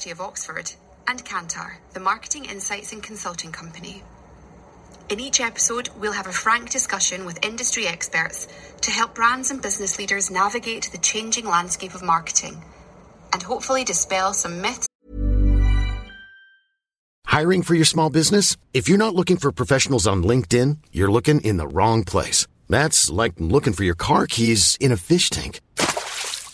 University of Oxford, and Kantar, the marketing insights and consulting company. In each episode, we'll have a frank discussion with industry experts to help brands and business leaders navigate the changing landscape of marketing and hopefully dispel some myths. Hiring for your small business? If you're not looking for professionals on LinkedIn, you're looking in the wrong place. That's like looking for your car keys in a fish tank.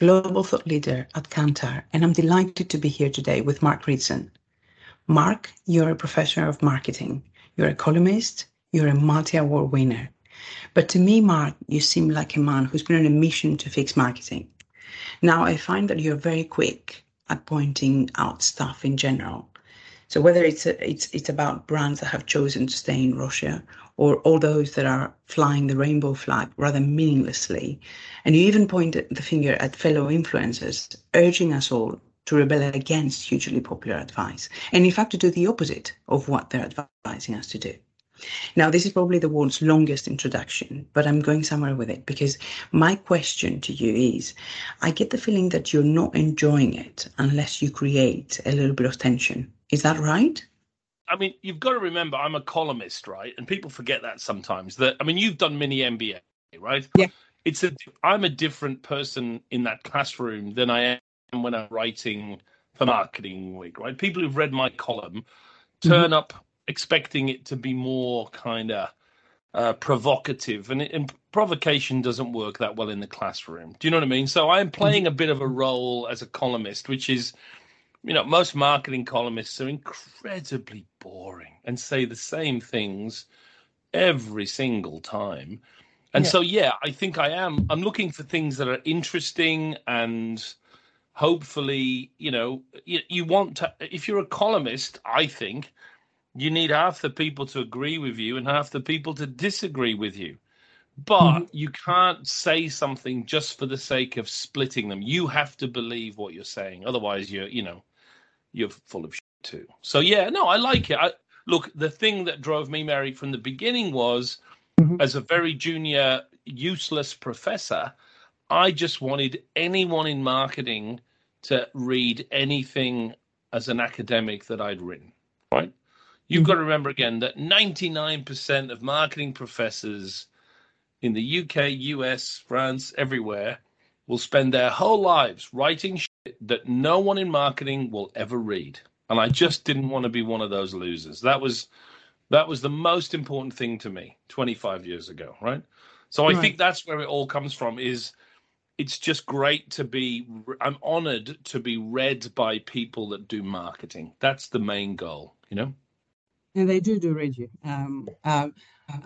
Global Thought Leader at Kantar, and I'm delighted to be here today with Mark Ritson. Mark, you're a professor of marketing. You're a columnist. You're a multi-award winner. But to me, Mark, you seem like a man who's been on a mission to fix marketing. Now, I find that you're very quick at pointing out stuff in general. So whether it's a, it's it's about brands that have chosen to stay in Russia, or all those that are flying the rainbow flag rather meaninglessly, and you even point the finger at fellow influencers, urging us all to rebel against hugely popular advice, and in fact to do the opposite of what they're advising us to do. Now, this is probably the world's longest introduction, but I'm going somewhere with it because my question to you is I get the feeling that you're not enjoying it unless you create a little bit of tension. Is that right? I mean, you've got to remember, I'm a columnist, right? And people forget that sometimes. That I mean, you've done mini MBA, right? Yeah. It's a I'm a different person in that classroom than I am when I'm writing for Marketing Week, right? People who've read my column turn mm-hmm. up expecting it to be more kind of uh, provocative, and, it, and provocation doesn't work that well in the classroom. Do you know what I mean? So I'm playing mm-hmm. a bit of a role as a columnist, which is you know, most marketing columnists are incredibly boring and say the same things every single time. And yeah. so, yeah, I think I am. I'm looking for things that are interesting and hopefully, you know, you, you want to, if you're a columnist, I think you need half the people to agree with you and half the people to disagree with you. But mm-hmm. you can't say something just for the sake of splitting them. You have to believe what you're saying. Otherwise, you're, you know, you're full of shit too. So yeah, no, I like it. I, look, the thing that drove me, Mary, from the beginning was mm-hmm. as a very junior, useless professor, I just wanted anyone in marketing to read anything as an academic that I'd written. Right? You've mm-hmm. got to remember again that 99% of marketing professors in the UK, US, France, everywhere will spend their whole lives writing that no one in marketing will ever read. And I just didn't want to be one of those losers. That was that was the most important thing to me 25 years ago, right? So I right. think that's where it all comes from is it's just great to be I'm honored to be read by people that do marketing. That's the main goal, you know? And they do do read you. Um, uh,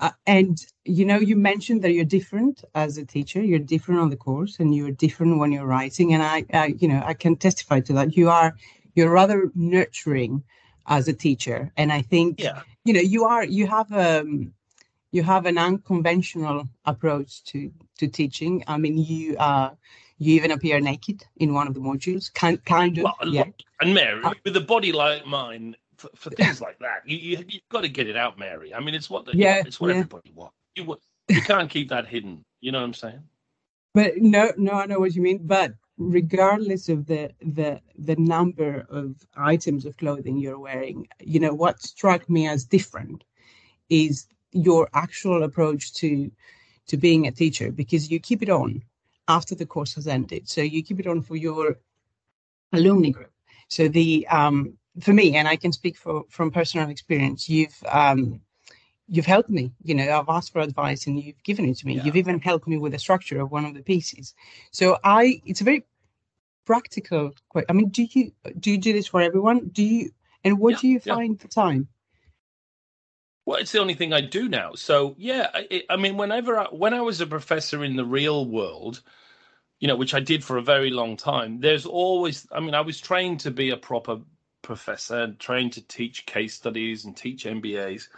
uh, and you know, you mentioned that you're different as a teacher. You're different on the course, and you're different when you're writing. And I, I, you know, I can testify to that. You are, you're rather nurturing as a teacher, and I think, yeah. you know, you are. You have um, you have an unconventional approach to to teaching. I mean, you uh, you even appear naked in one of the modules. Kind, kind of. Well, yeah. And Mary, uh, with a body like mine, for, for things like that. You, you have got to get it out, Mary. I mean, it's what the, yeah, it's what yeah. everybody wants. You you can't keep that hidden. You know what I'm saying? But no, no, I know what you mean. But regardless of the the the number of items of clothing you're wearing, you know what struck me as different is your actual approach to to being a teacher because you keep it on after the course has ended. So you keep it on for your alumni group. So the um, for me, and I can speak for, from personal experience, you've um, you've helped me. You know, I've asked for advice and you've given it to me. Yeah. You've even helped me with the structure of one of the pieces. So I, it's a very practical. Question I mean, do you do you do this for everyone? Do you? And what yeah, do you find yeah. the time? Well, it's the only thing I do now. So yeah, I, I mean, whenever I, when I was a professor in the real world, you know, which I did for a very long time, there's always. I mean, I was trained to be a proper professor, trained to teach case studies and teach MBAs.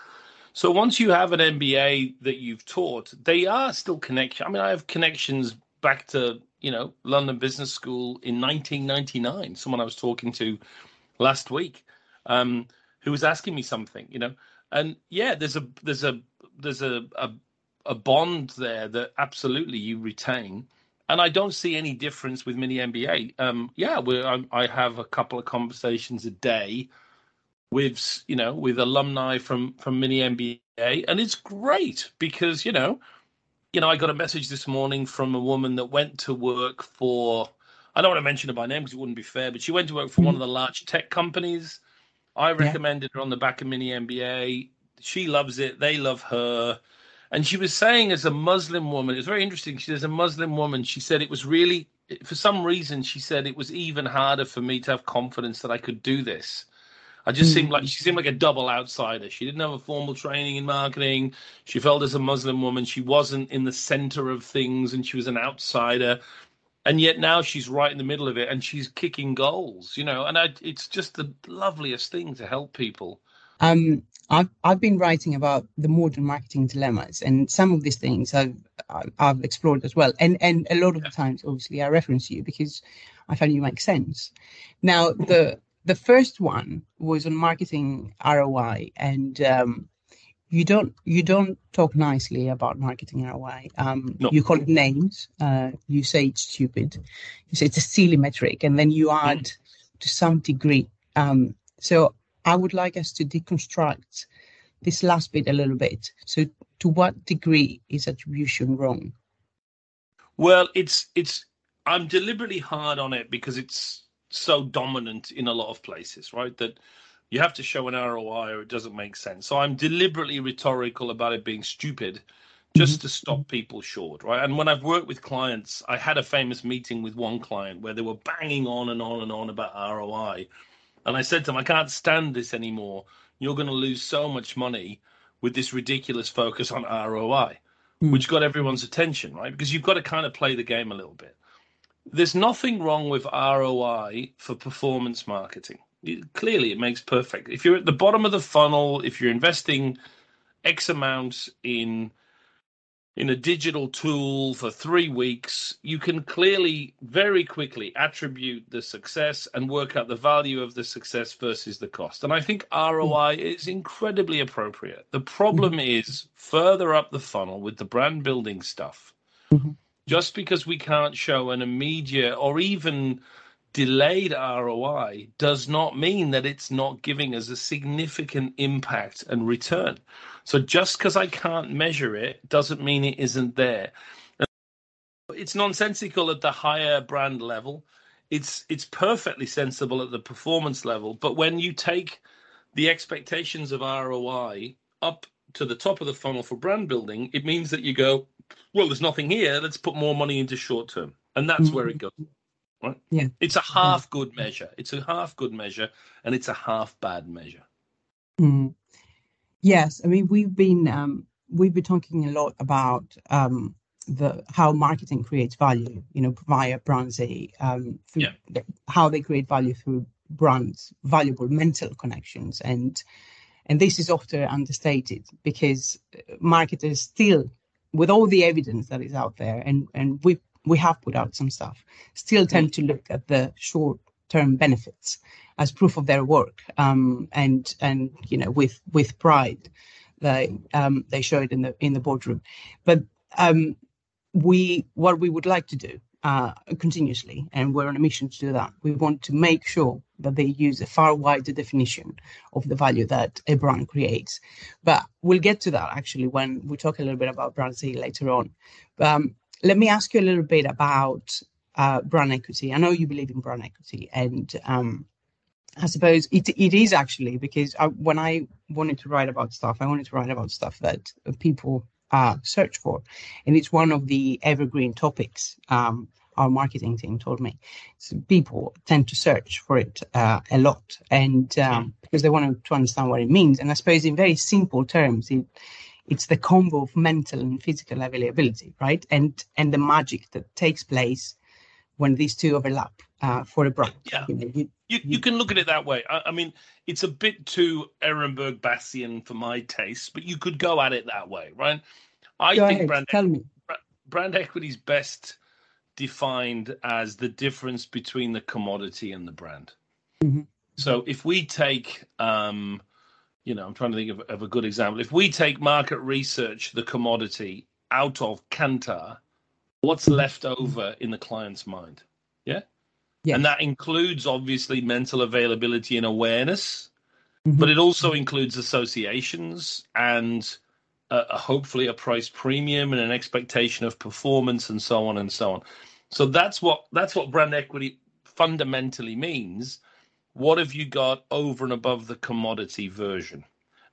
So once you have an MBA that you've taught, they are still connection. I mean, I have connections back to you know London Business School in 1999. Someone I was talking to last week, um, who was asking me something, you know, and yeah, there's a there's a there's a a, a bond there that absolutely you retain and I don't see any difference with mini MBA. Um, yeah, I, I, have a couple of conversations a day with you know with alumni from from mini MBA, and it's great because you know, you know, I got a message this morning from a woman that went to work for. I don't want to mention her by name because it wouldn't be fair, but she went to work for one of the large tech companies. I recommended yeah. her on the back of mini MBA. She loves it. They love her and she was saying, as a Muslim woman, it was very interesting. She, as a Muslim woman, she said it was really, for some reason, she said it was even harder for me to have confidence that I could do this. I just mm. seemed like she seemed like a double outsider. She didn't have a formal training in marketing. She felt as a Muslim woman, she wasn't in the center of things and she was an outsider. And yet now she's right in the middle of it and she's kicking goals, you know. And I, it's just the loveliest thing to help people. Um, I've I've been writing about the modern marketing dilemmas, and some of these things I've I've explored as well. And and a lot of the times, obviously, I reference you because I find you make sense. Now, the the first one was on marketing ROI, and um, you don't you don't talk nicely about marketing ROI. Um, no. You call it names. Uh, you say it's stupid. You say it's a silly metric, and then you add mm. to some degree. Um, so I would like us to deconstruct this last bit a little bit. So, to what degree is attribution wrong? Well, it's it's I'm deliberately hard on it because it's so dominant in a lot of places, right? That you have to show an ROI or it doesn't make sense. So I'm deliberately rhetorical about it being stupid just mm-hmm. to stop people short, right? And when I've worked with clients, I had a famous meeting with one client where they were banging on and on and on about ROI. And I said to him, I can't stand this anymore. You're going to lose so much money with this ridiculous focus on ROI, mm. which got everyone's attention, right? Because you've got to kind of play the game a little bit. There's nothing wrong with ROI for performance marketing. It, clearly, it makes perfect. If you're at the bottom of the funnel, if you're investing X amount in in a digital tool for three weeks, you can clearly, very quickly attribute the success and work out the value of the success versus the cost. And I think ROI is incredibly appropriate. The problem mm-hmm. is further up the funnel with the brand building stuff. Mm-hmm. Just because we can't show an immediate or even delayed ROI does not mean that it's not giving us a significant impact and return. So just because I can't measure it doesn't mean it isn't there. It's nonsensical at the higher brand level. It's it's perfectly sensible at the performance level. But when you take the expectations of ROI up to the top of the funnel for brand building, it means that you go, well, there's nothing here. Let's put more money into short term, and that's mm-hmm. where it goes. Right? Yeah. It's a half good measure. It's a half good measure, and it's a half bad measure. Mm. Yes, I mean we've been um, we've been talking a lot about um, the how marketing creates value. You know, via brands, um, yeah. how they create value through brands, valuable mental connections, and and this is often understated because marketers still, with all the evidence that is out there, and and we we have put out some stuff, still tend to look at the short term benefits as proof of their work. Um, and and you know with with pride, they um, they show it in the in the boardroom. But um, we what we would like to do uh, continuously, and we're on a mission to do that. We want to make sure that they use a far wider definition of the value that a brand creates. But we'll get to that actually when we talk a little bit about brand C later on. Um, let me ask you a little bit about uh, brand equity. I know you believe in brand equity, and um, I suppose it it is actually because I, when I wanted to write about stuff, I wanted to write about stuff that people uh, search for, and it's one of the evergreen topics. Um, our marketing team told me so people tend to search for it uh, a lot, and um, because they want to understand what it means. And I suppose in very simple terms, it it's the combo of mental and physical availability, right? And and the magic that takes place when these two overlap uh, for a brand. Yeah. You, know, you, you, you, can look at it that way. I, I, mean, it's a bit too Ehrenberg Bassian for my taste, but you could go at it that way, right? I go think ahead, brand, tell me. brand equity is best defined as the difference between the commodity and the brand. Mm-hmm. So if we take, um, you know, I'm trying to think of, of a good example. If we take market research, the commodity out of Kantar, what's left over in the client's mind? Yeah. Yes. And that includes obviously mental availability and awareness, Mhm. but it also includes associations and uh, hopefully a price premium and an expectation of performance and so on and so on. So that's what that's what brand equity fundamentally means. What have you got over and above the commodity version?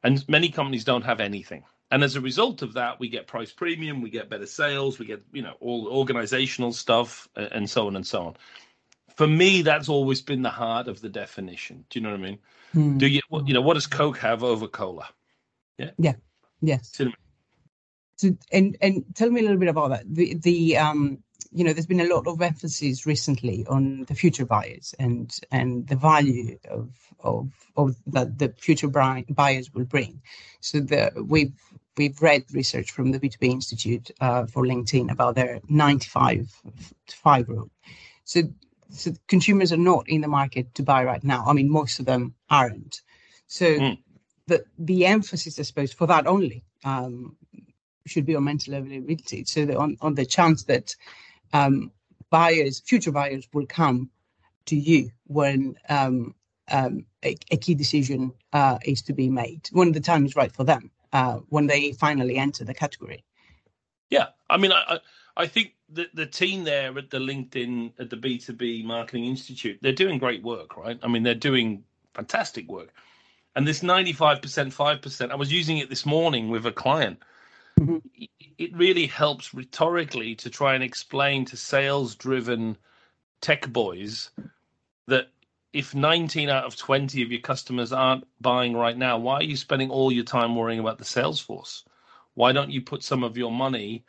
And many companies don't have anything. And as a result of that, we get price premium, we get better sales, we get you know all organizational stuff, and so on and so on. For me, that's always been the heart of the definition. Do you know what I mean? Hmm. Do you you know what does Coke have over cola? Yeah. Yeah. Yes. Cinema. So, and and tell me a little bit about that. The the um you know there's been a lot of emphasis recently on the future buyers and and the value of of of that the future buy- buyers will bring. So the we've we've read research from the B2B Institute uh, for LinkedIn about their 95 to 5 rule. So so consumers are not in the market to buy right now. I mean most of them aren't. So Mm. the the emphasis I suppose for that only um, should be on mental availability. So that on, on the chance that um, buyers, future buyers, will come to you when um, um, a, a key decision uh, is to be made, when the time is right for them, uh, when they finally enter the category. Yeah, I mean, I I, I think the the team there at the LinkedIn at the B two B Marketing Institute, they're doing great work, right? I mean, they're doing fantastic work. And this ninety five percent, five percent, I was using it this morning with a client. Mhm. It- It really helps rhetorically to try and explain to sales driven tech boys that if 19 out of 20 of your customers aren't buying right now, why are you spending all your time worrying about the sales force? Why don't you put some of your money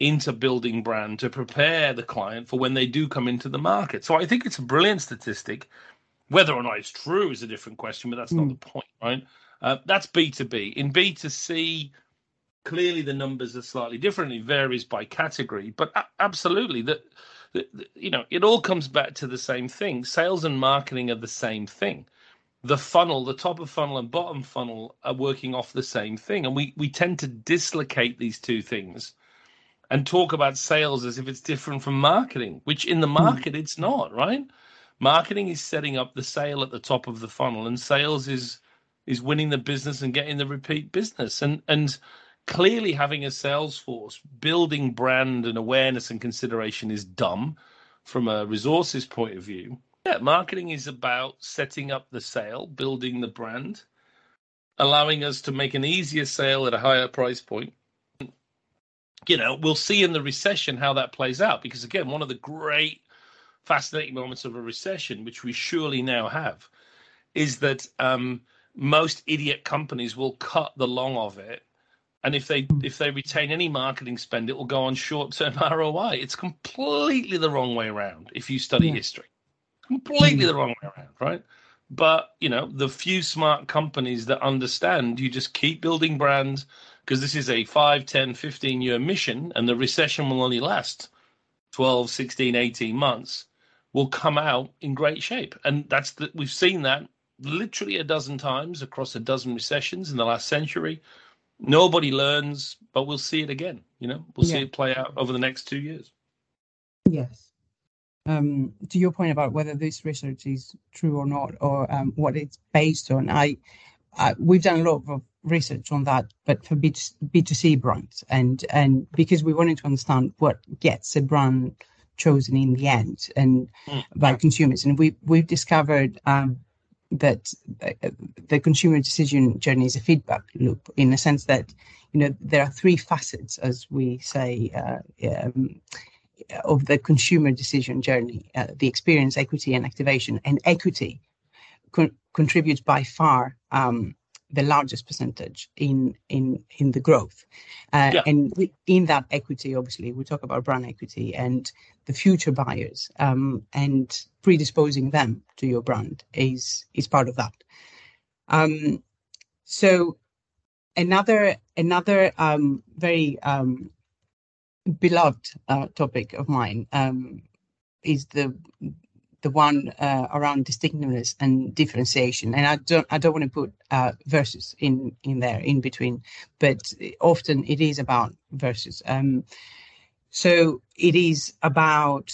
into building brand to prepare the client for when they do come into the market? So I think it's a brilliant statistic. Whether or not it's true is a different question, but that's not the point, right? Uh, that's B2B. In B2C, clearly the numbers are slightly different. It varies by category, but absolutely that you know it all comes back to the same thing. Sales and marketing are the same thing. The funnel, the top of funnel and bottom funnel are working off the same thing, and we we tend to dislocate these two things and talk about sales as if it's different from marketing, which in the hmm. market it's not, right? Marketing is setting up the sale at the top of the funnel, and sales is is winning the business and getting the repeat business. And and clearly having a sales force building brand and awareness and consideration is dumb from a resources point of view. Yeah, marketing is about setting up the sale, building the brand, allowing us to make an easier sale at a higher price point. You know, we'll see in the recession how that plays out because again, one of the great fascinating moments of a recession, which we surely now have, is that um, most idiot companies will cut the long of it and if they if they retain any marketing spend it will go on short-term roi it's completely the wrong way around if you study Yeah. history. Completely the wrong way around right? But you know the few smart companies that understand you just keep building brands because this is a 5 10 15 year mission and the recession will only last 12 16 18 months will come out in great shape and that's the, we've seen that literally a dozen times across a dozen recessions in the last century nobody learns, but we'll see it again. You know, we'll see it play out over the next two years. Yes. Um, to your point about whether this research is true or not, or um, what it's based on, I, I we've done a lot of research on that, but for B two C brands, and and because we wanted to understand what gets a brand chosen in the end and Mm. by consumers, and we we've discovered um, that uh, the consumer decision journey is a feedback loop in the sense that you know there are three facets, as we say, uh, um, of the consumer decision journey: uh, the experience, equity, and activation. And equity con- contributes by far um, the largest percentage in in in the growth uh, yeah. and we, in that equity obviously we talk about brand equity and the future buyers um, and predisposing them to your brand is is part of that um, so another another um, very um, beloved uh, topic of mine um, is the the one uh, around distinctiveness and differentiation. And I don't I don't want to put uh, versus in in there in between, but often it is about versus. Um, so it is about.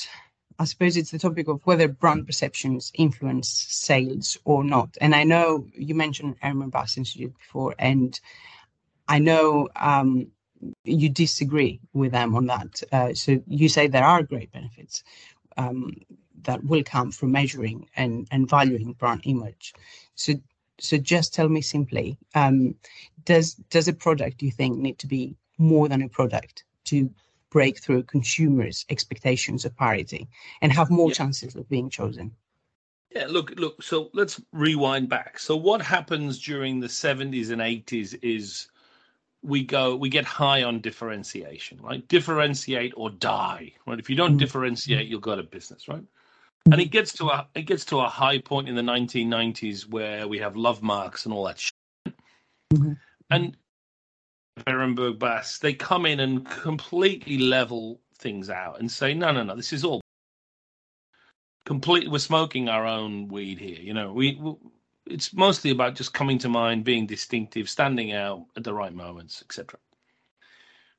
I suppose it's the topic of whether brand perceptions influence sales or not. And I know you mentioned Ehrenberg Bass Institute before, and I know um, you disagree with them on that. Uh, so you say there are great benefits. Um, that will come from measuring and, and valuing brand image. So so just tell me simply, um, does does a product you think need to be more than a product to break through consumers' expectations of parity and have more yeah. chances of being chosen? Yeah, look, look. So let's rewind back. So what happens during the seventies and eighties is we go we get high on differentiation right differentiate or die right if you don't mm-hmm. differentiate you'll go to business right and it gets to a it gets to a high point in the 1990s where we have love marks and all that shit. Mm-hmm. And Ehrenberg Bass, they come in and completely level things out and say, no, no, no, this is all completely. We're smoking our own weed here. You know, we, we it's mostly about just coming to mind, being distinctive, standing out at the right moments, etc.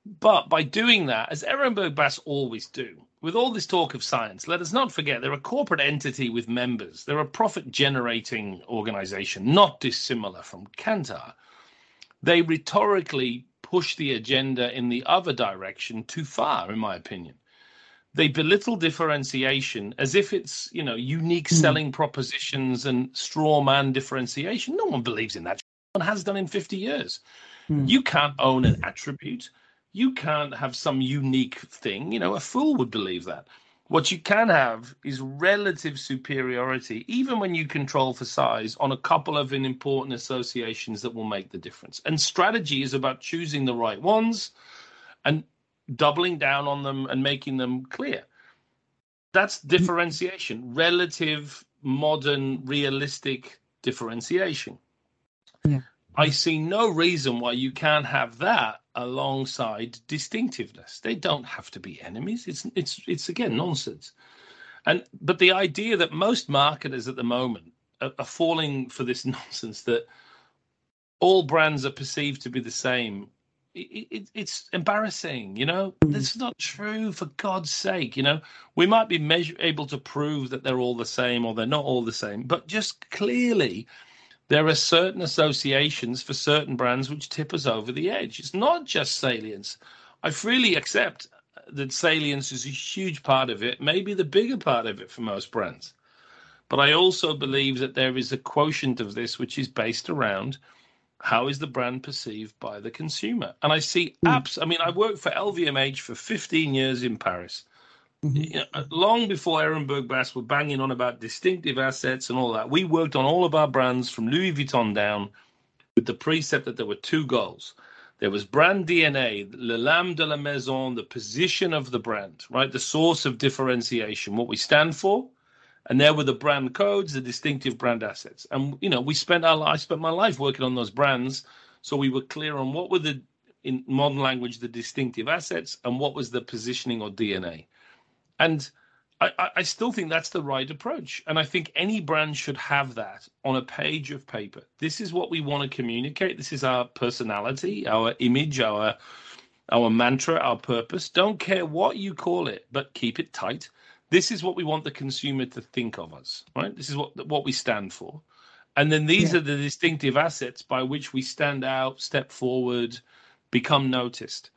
But by doing that, as Ehrenberg Bass always do, with all this talk of science, let us not forget they're a corporate entity with members. They're a profit generating organization, not dissimilar from Kantar. They rhetorically push the agenda in the other direction too far, in my opinion. They belittle differentiation as if it's, you know, unique mm. selling propositions and straw man differentiation. No one believes in that. No One has done in 50 years. Mm. You can't own an attribute you can't have some unique thing. You know, a fool would believe that. What you can have is relative superiority, even when you control for size, on a couple of important associations that will make the difference. And strategy is about choosing the right ones and doubling down on them and making them clear. That's mm. differentiation, relative, modern, realistic differentiation. Yeah. I see no reason why you can't have that alongside distinctiveness. They don't have to be enemies. It's it's it's again nonsense. And but the idea that most marketers at the moment are, are falling for this nonsense that all brands are perceived to be the same. It, it, it's embarrassing, you know. Mm. That's not true. For God's sake, you know, we might be measure, able to prove that they're all the same or they're not all the same, but just clearly there are certain associations for certain brands which tip us over the edge. It's not just salience. I freely accept that salience is a huge part of it, maybe the bigger part of it for most brands. But I also believe that there is a quotient of this which is based around how is the brand perceived by the consumer. And I see hmm. apps. I mean, I worked for LVMH for 15 years in Paris. Mm-hmm. Know, long before Ehrenberg Bass were banging on about distinctive assets and all that, we worked on all of our brands from Louis Vuitton down with the precept that there were two goals. There was brand DNA, le lame de la maison, the position of the brand, right? The source of differentiation, what we stand for. And there were the brand codes, the distinctive brand assets. And, you know, we spent our I spent my life working on those brands. So we were clear on what were the, in modern language, the distinctive assets and what was the positioning or DNA. And I, I, still think that's the right approach. And I think any brand should have that on a page of paper. This is what we want to communicate. This is our personality, our image, our our mantra, our purpose. Don't care what you call it, but keep it tight. This is what we want the consumer to think of us, right? This is what what we stand for. And then these yeah. are the distinctive assets by which we stand out, step forward, become noticed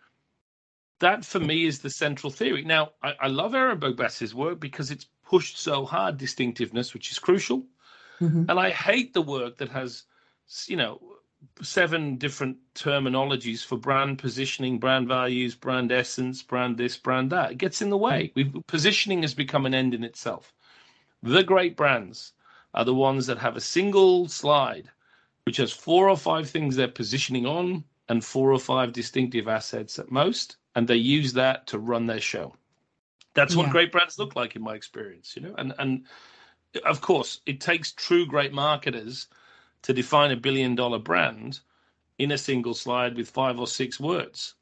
that for me is the central theory. Now, I, I love Ehrenberg Bass's work because it's pushed so hard distinctiveness, which is crucial. Mm-hmm. And I hate the work that has, you know, seven different terminologies for brand positioning, brand values, brand essence, brand this, brand that. It gets in the way. We've, positioning has become an end in itself. The great brands are the ones that have a single slide which has four or five things they're positioning on and four or five distinctive assets at most, and they use that to run their show. That's what yeah. great brands look like in my experience, you know. And and of course, it takes true great marketers to define a billion dollar brand in a single slide with five or six words.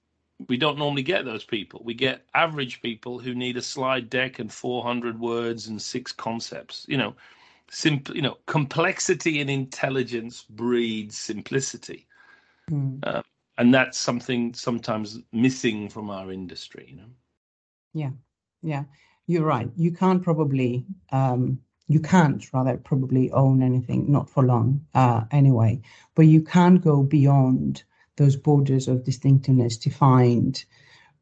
We don't normally get those people. We get average people who need a slide deck and 400 words and six concepts. You know, simple. You know, complexity and intelligence breeds simplicity. Mm and that's something sometimes missing from our industry you know? Yeah. Yeah. You're right. You can't probably um, you can't rather probably own anything not for long uh, anyway. But you can't go beyond those borders of distinctiveness to find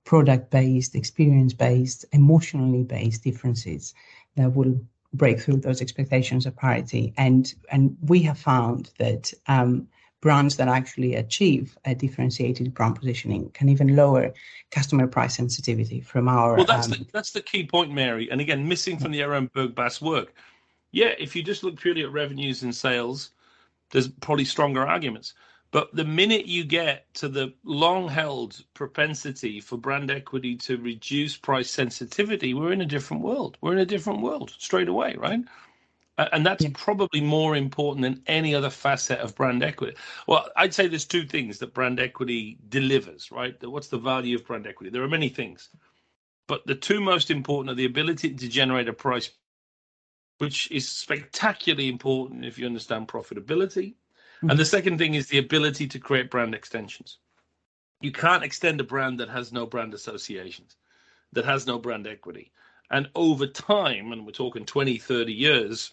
product based experience based emotionally based differences that will break through those expectations of parity. And and we have found that um, brands that actually achieve a differentiated brand positioning can even lower customer price sensitivity from our. Well, that's um, the, that's the key point, Mary. And again, missing from the Ehrenberg Bass work. Yeah, if you just look purely at revenues and sales, there's probably stronger arguments. But the minute you get to the long held propensity for brand equity to reduce price sensitivity, we're in a different world. We're in a different world straight away, right? And that's yeah. probably more important than any other facet of brand equity. Well, I'd say there's two things that brand equity delivers, right? What's the value of brand equity? There are many things, but the two most important are the ability to generate a price, which is spectacularly important if you understand profitability. Mm-hmm. And the second thing is the ability to create brand extensions. You can't extend a brand that has no brand associations, that has no brand equity. And over time, and we're talking 20, 30 years,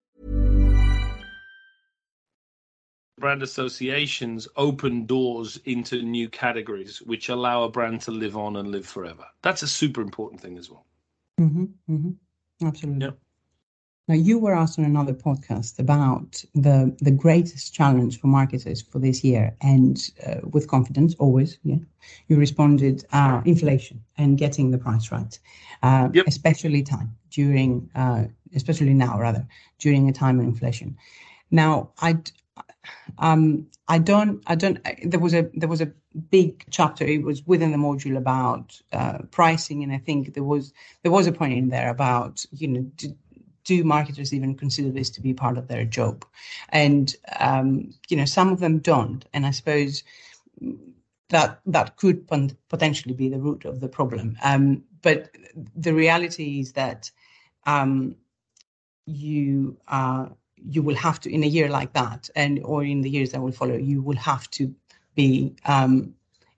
Brand associations open doors into new categories, which allow a brand to live on and live forever. That's a super important thing as well. Mm-hmm, mm-hmm. Absolutely. Yeah. Now, you were asked on another podcast about the the greatest challenge for marketers for this year, and uh, with confidence, always, yeah, you responded uh, inflation and getting the price right, uh, yep. especially time during, uh, especially now rather during a time of inflation. Now, I um, I don't, I don't. There was a there was a big chapter. It was within the module about uh, pricing, and I think there was there was a point in there about you know do, do marketers even consider this to be part of their job, and um, you know some of them don't, and I suppose that that could potentially be the root of the problem. Um, but the reality is that um, you are you will have to in a year like that and or in the years that will follow you will have to be um,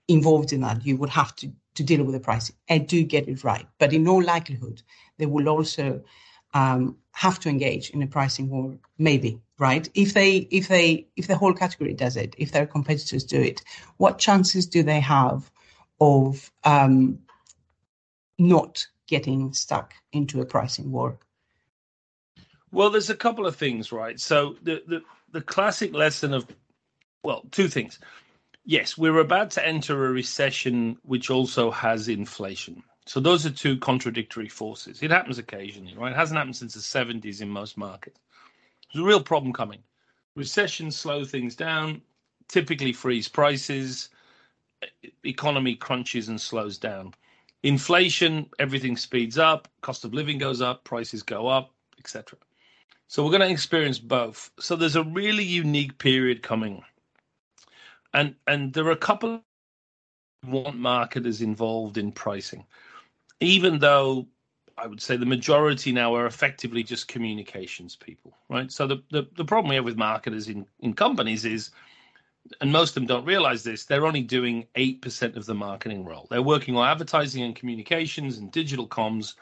involved in that. You will have to to deal with the pricing and do get it right. But in all likelihood they will also um, have to engage in a pricing war maybe right? If they if they if the whole category does it if their competitors do it what chances do they have of um, not getting stuck into a pricing war well, there's a couple of things, right? So the the the classic lesson of well, two things. Yes, we're about to enter a recession which also has inflation. So those are two contradictory forces. It happens occasionally, right? It hasn't happened since the 70s in most markets. There's a real problem coming. Recessions slow things down, typically freeze prices, economy crunches and slows down. Inflation, everything speeds up, cost of living goes up, prices go up, etc. So we're going to experience both. So there's a really unique period coming. And and there are a couple of want marketers involved in pricing. Even though I would say the majority now are effectively just communications people, right? So the, the, the problem we have with marketers in, in companies is and most of them don't realize this, they're only doing 8% of the marketing role. They're working on advertising and communications and digital comms.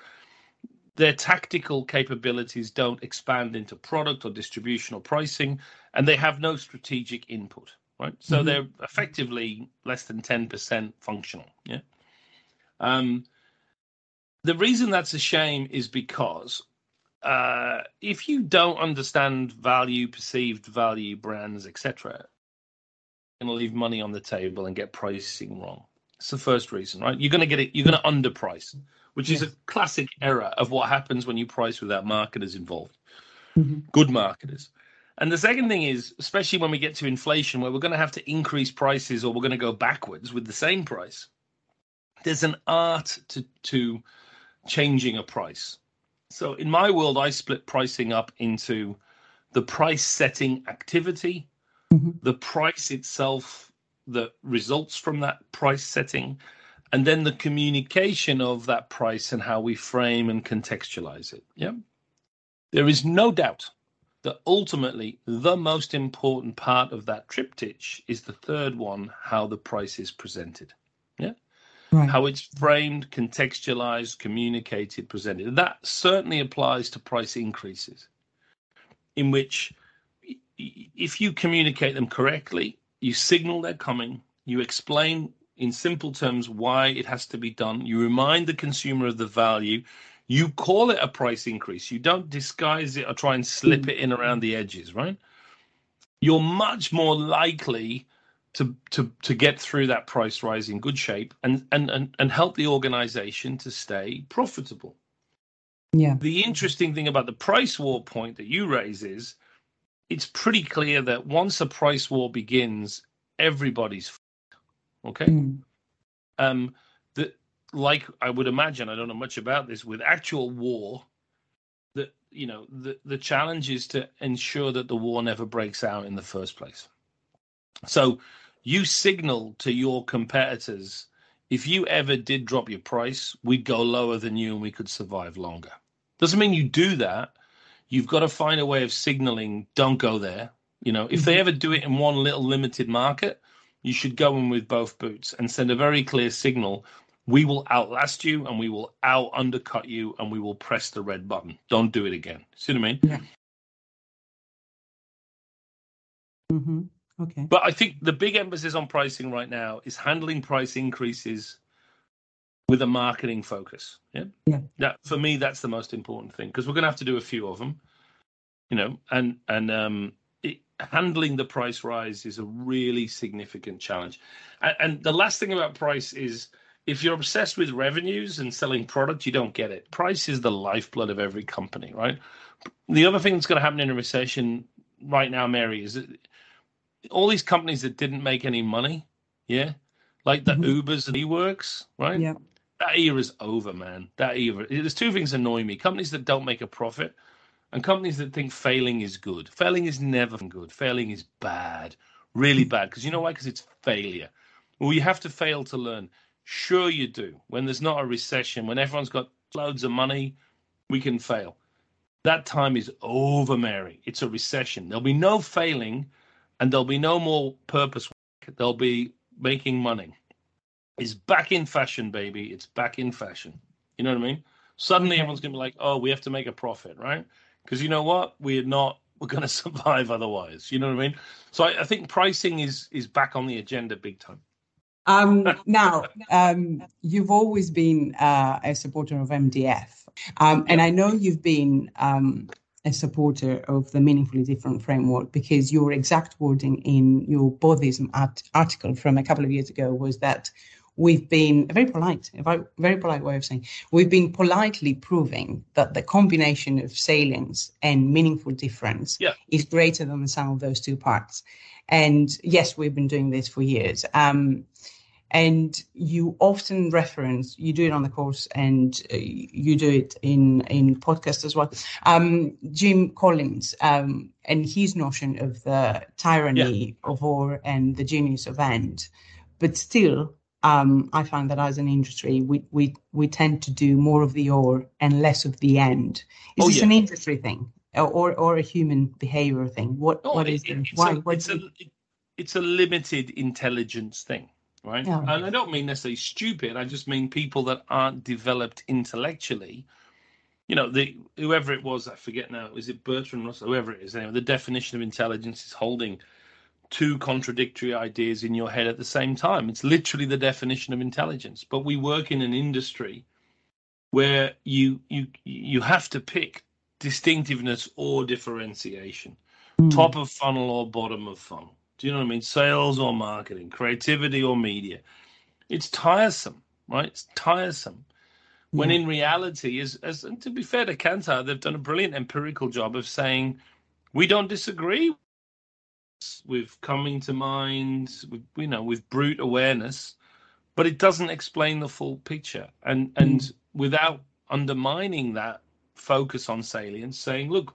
Their tactical capabilities don't expand into product or distribution or pricing, and they have no strategic input, right? So mm-hmm. they're effectively less than 10% functional. Yeah. Um, the reason that's a shame is because uh, if you don't understand value, perceived value, brands, etc., you're going to leave money on the table and get pricing wrong. It's the first reason, right? You're going to get it. You're going to underprice, which yes. is a classic error of what happens when you price without marketers involved. Mm-hmm. Good marketers. And the second thing is, especially when we get to inflation, where we're going to have to increase prices or we're going to go backwards with the same price. There's an art to to changing a price. So in my world, I split pricing up into the price setting activity mm-hmm. the price itself that results from that price setting, and then the communication of that price and how we frame and contextualize it. Yeah. There is no doubt that ultimately the most important part of that triptych is the third one how the price is presented. Yeah. Right. How it's framed, contextualized, communicated, presented. That certainly applies to price increases, in which if you communicate them correctly, you signal they're coming, you explain in simple terms why it has to be done, you remind the consumer of the value, you call it a price increase, you don't disguise it or try and slip it in around the edges, right? You're much more likely to to to get through that price rise in good shape and and and, and help the organization to stay profitable. Yeah. The interesting thing about the price war point that you raise is it's pretty clear that once a price war begins, everybody's okay. Mm. Um, that like I would imagine, I don't know much about this with actual war. That you know, the the challenge is to ensure that the war never breaks out in the first place. So you signal to your competitors if you ever did drop your price, we'd go lower than you and we could survive longer. Doesn't mean you do that, you've got to find a way of signaling don't go there you know if they mm-hmm. ever do it in one little limited market you should go in with both boots and send a very clear signal we will outlast you and we will out undercut you and we will press the red button don't do it again see what i mean yeah mm-hmm. okay but i think the big emphasis on pricing right now is handling price increases with a marketing focus. Yeah. Yeah. That for me, that's the most important thing because we're going to have to do a few of them, you know, and and um, handling the price rise is a really significant challenge. And, and the last thing about price is if you're obsessed with revenues and selling product, you don't get it. Price is the lifeblood of every company, right? The other thing that's going to happen in a recession right now, Mary, is that all these companies that didn't make any money, yeah, like the mm-hmm. Ubers and WeWorks, right? Yeah that era is over, man. That era. There's two things annoy me: companies that don't make a profit, and companies that think failing is good. Failing is never good. Failing is bad, really bad. Because you know why? Because it's failure. Well, you have to fail to learn. Sure, you do. When there's not a recession, when everyone's got loads of money, we can fail. That time is over, Mary. It's a recession. There'll be no failing, and there'll be no more purpose. There'll be making money is back in fashion, baby. It's back in fashion. You know what I mean? Suddenly, everyone's gonna be like, "Oh, we have to make a profit, right?" Because you know what? We're not. We're gonna survive otherwise. You know what I mean? So I, I think pricing is is back on the agenda big time. Um, now, um, you've always been uh, a supporter of MDF, um, and I know you've been um, a supporter of the meaningfully different framework because your exact wording in your Bodhism art- article from a couple of years ago was that we've been very polite, a very polite way of saying we've been politely proving that the combination of salience and meaningful difference yeah. is greater than the sum of those two parts. And yes, we've been doing this for years. Um, and you often reference you do it on the course and uh, you do it in in podcast as well um, jim collins um, and his notion of the tyranny yeah. of or and the genius of end but still um, I find that as an industry, we, we we tend to do more of the or and less of the end. Is oh, this yeah. an industry thing or or a human behavior thing? What oh, what is it, it? Why? A, it's, a, it's a limited intelligence thing right? And I don't mean necessarily stupid. I just mean people that aren't developed intellectually. You know, the whoever it was, I forget now. Is it Bertrand Russell? Whoever it is, anyway. The definition of intelligence is holding two contradictory ideas in your head at the same time. It's literally the definition of intelligence. But we work in an industry where you you you have to pick distinctiveness or differentiation, mm. top of funnel or bottom of funnel. Do you know what I mean? Sales or marketing, creativity or media. It's tiresome, right? It's tiresome. When in reality, is as and to be fair to Kantar, they've done a brilliant empirical job of saying we don't disagree with coming to mind, with, you know, with brute awareness, but it doesn't explain the full picture. And and mm. without undermining that focus on salience, saying, look,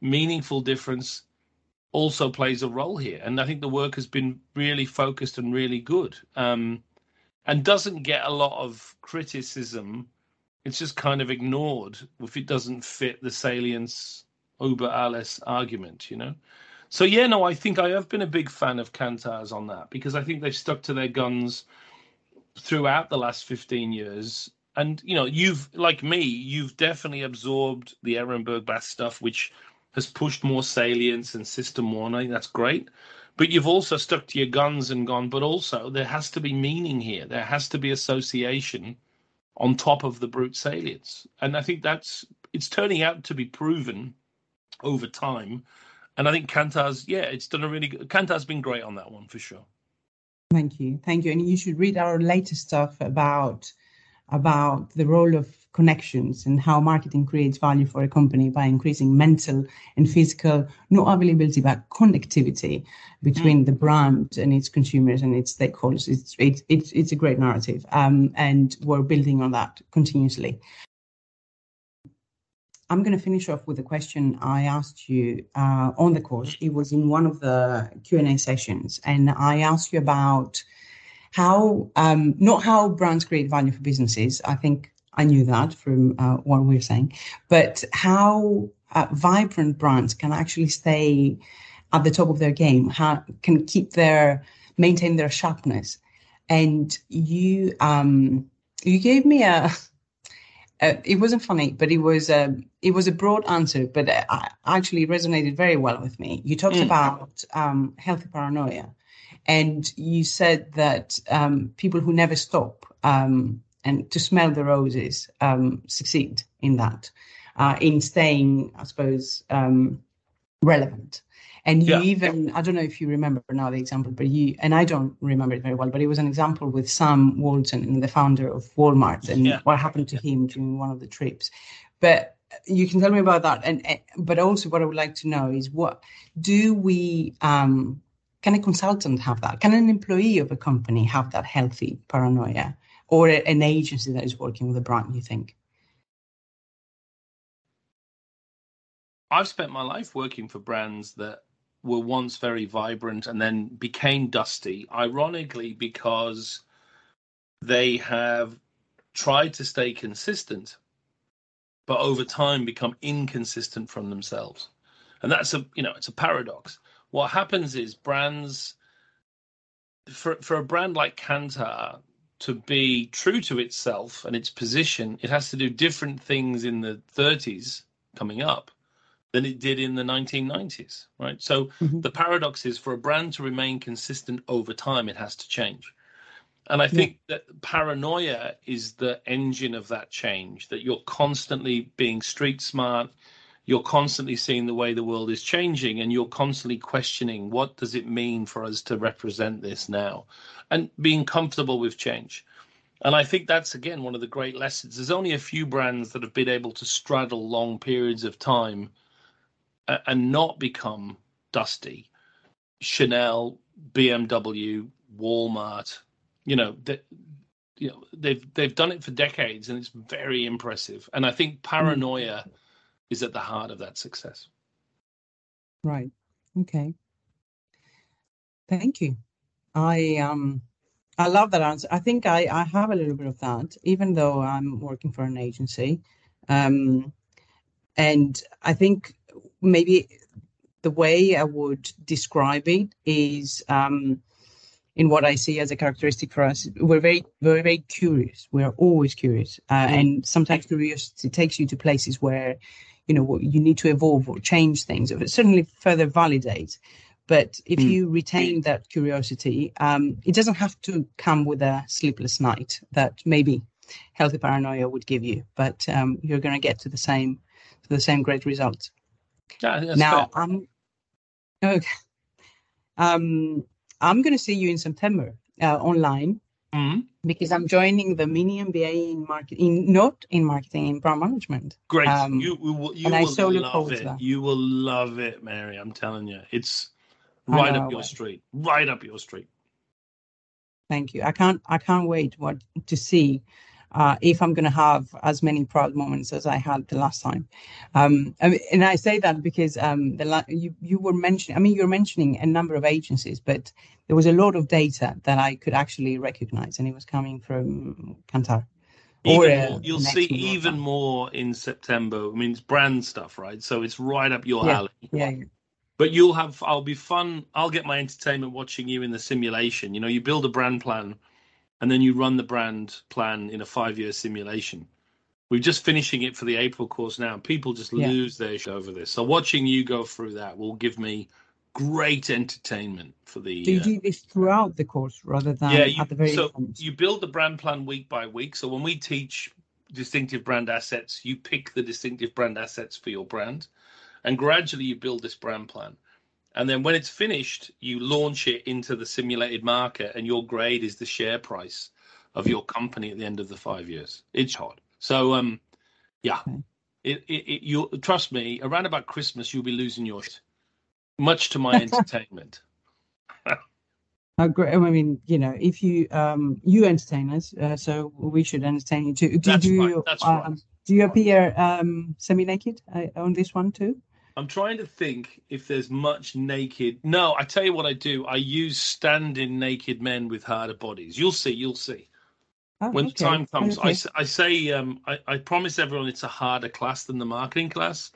meaningful difference also plays a role here. And I think the work has been really focused and really good um, and doesn't get a lot of criticism. It's just kind of ignored if it doesn't fit the salience uber alles argument, you know? So, yeah, no, I think I have been a big fan of Kantar's on that because I think they've stuck to their guns throughout the last 15 years. And, you know, you've, like me, you've definitely absorbed the Ehrenberg Bass stuff, which has pushed more salience and system think that's great. But you've also stuck to your guns and gone, but also there has to be meaning here. There has to be association on top of the brute salience. And I think that's it's turning out to be proven over time. And I think Kantar's, yeah, it's done a really good Kantar's been great on that one for sure. Thank you. Thank you. And you should read our latest stuff about about the role of connections and how marketing creates value for a company by increasing mental and physical, not availability, but connectivity between mm. the brand and its consumers and its stakeholders. It's, it's, it's, it's a great narrative. Um, and we're building on that continuously. I'm going to finish off with a question I asked you uh, on the course. It was in one of the Q&A sessions, and I asked you about how, um, not how brands create value for businesses. I think I knew that from uh, what we were saying, but how uh, vibrant brands can actually stay at the top of their game, how can keep their maintain their sharpness. And you um, you gave me a, a, it wasn't funny, but it was a it was a broad answer, but it actually resonated very well with me. You talked mm. about um, healthy paranoia, and you said that um, people who never stop um, and to smell the roses um, succeed in that, uh, in staying, I suppose, um, relevant. And you yeah. even, I don't know if you remember now the example, but you, and I don't remember it very well, but it was an example with Sam Walton, the founder of Walmart, and yeah. what happened to him during one of the trips. But you can tell me about that. And, but also what I would like to know is what do we, um, can a consultant have that? Can an employee of a company have that healthy paranoia? or an agency that is working with a brand, you think? I've spent my life working for brands that were once very vibrant and then became dusty, ironically, because they have tried to stay consistent, but over time become inconsistent from themselves. And that's a you know, it's a paradox. What happens is brands for for a brand like Kantar, to be true to itself and its position, it has to do different things in the 30s coming up than it did in the 1990s, right? So mm-hmm. the paradox is for a brand to remain consistent over time, it has to change. And I think yeah. that paranoia is the engine of that change, that you're constantly being street smart, you're constantly seeing the way the world is changing and you're constantly questioning what does it mean for us to represent this now and being comfortable with change and i think that's again one of the great lessons there's only a few brands that have been able to straddle long periods of time and not become dusty chanel bmw walmart you know they, you know they've they've done it for decades and it's very impressive and i think paranoia mm is at the heart of that success. Right. Okay. Thank you. I um I love that answer. I think I, I have a little bit of that, even though I'm working for an agency. Um, and I think maybe the way I would describe it is um, in what I see as a characteristic for us. We're very, very, very curious. We're always curious, uh, and sometimes curiosity takes you to places where you know you need to evolve or change things or certainly further validate but if mm. you retain that curiosity um, it doesn't have to come with a sleepless night that maybe healthy paranoia would give you but um, you're going to get to the same to the same great results yeah, now fair. i'm okay um, i'm going to see you in september uh, online mm-hmm. because I'm joining the mini MBA in marketing, in not in marketing, in brand management. Great, um, you, you, you will so love it. You will love it, Mary. I'm telling you, it's right up your street. Right up your street. Thank you. I can't. I can't wait what to see uh, if I'm going to have as many proud moments as I had the last time. Um, and I say that because um, the you you were mentioning. I mean, you're mentioning a number of agencies, but there was a lot of data that I could actually recognize, and it was coming from Kantar. Or, uh, you'll see even more in September. I mean, it's brand stuff, right? So it's right up your yeah, alley. Yeah, yeah. But you'll have. I'll be fun. I'll get my entertainment watching you in the simulation. You know, you build a brand plan and then you run the brand plan in a five year simulation. We're just finishing it for the April course now. People just yeah. lose their shit over this. So watching you go through that will give me great entertainment for the. Do you uh, do this throughout the course rather than yeah, you, at the very so end? you build the brand plan week by week. So when we teach distinctive brand assets, you pick the distinctive brand assets for your brand, and gradually you build this brand plan. And then when it's finished, you launch it into the simulated market, and your grade is the share price of your company at the end of the five years. It's hard. So, um, yeah, it, it, it you trust me. Around about Christmas, you'll be losing your shit, much to my entertainment. I mean, you know, if you um you entertain us, uh, so we should entertain you too. Do, That's do right. you That's um, right. do you appear um semi naked uh, on this one too? I'm trying to think if there's much naked. No, I tell you what I do. I use standing naked men with harder bodies. You'll see. You'll see. Oh, when okay. the time comes, okay. I, I say um, I, I promise everyone it's a harder class than the marketing class.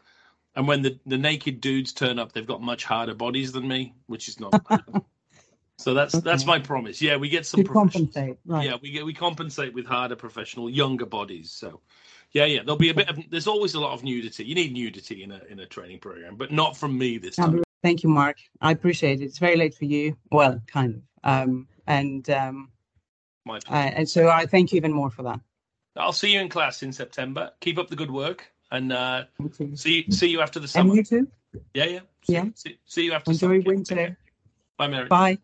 And when the, the naked dudes turn up, they've got much harder bodies than me, which is not. so that's okay. that's my promise. Yeah, we get some. compensate, right? Yeah, we get we compensate with harder professional, younger bodies. So yeah, yeah. There'll be a bit of. There's always a lot of nudity. You need nudity in a in a training program, but not from me this time. Thank you, Mark. I appreciate it. It's very late for you. Well, kind of. Um, and um, my uh, and so I thank you even more for that. I'll see you in class in September. Keep up the good work, and uh, see see you after the summer. And you too. Yeah, yeah. See, yeah. See, see you after. Enjoy winter. Bye, Mary. Bye.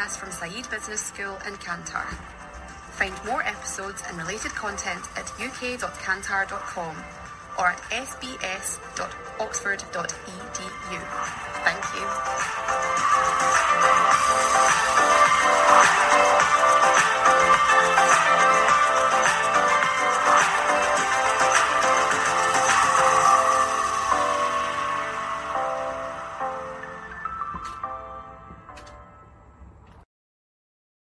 podcast from Said Business School in Kantar. Find more episodes and related content at uk.kantar.com or at sbs.oxford.edu. Thank you.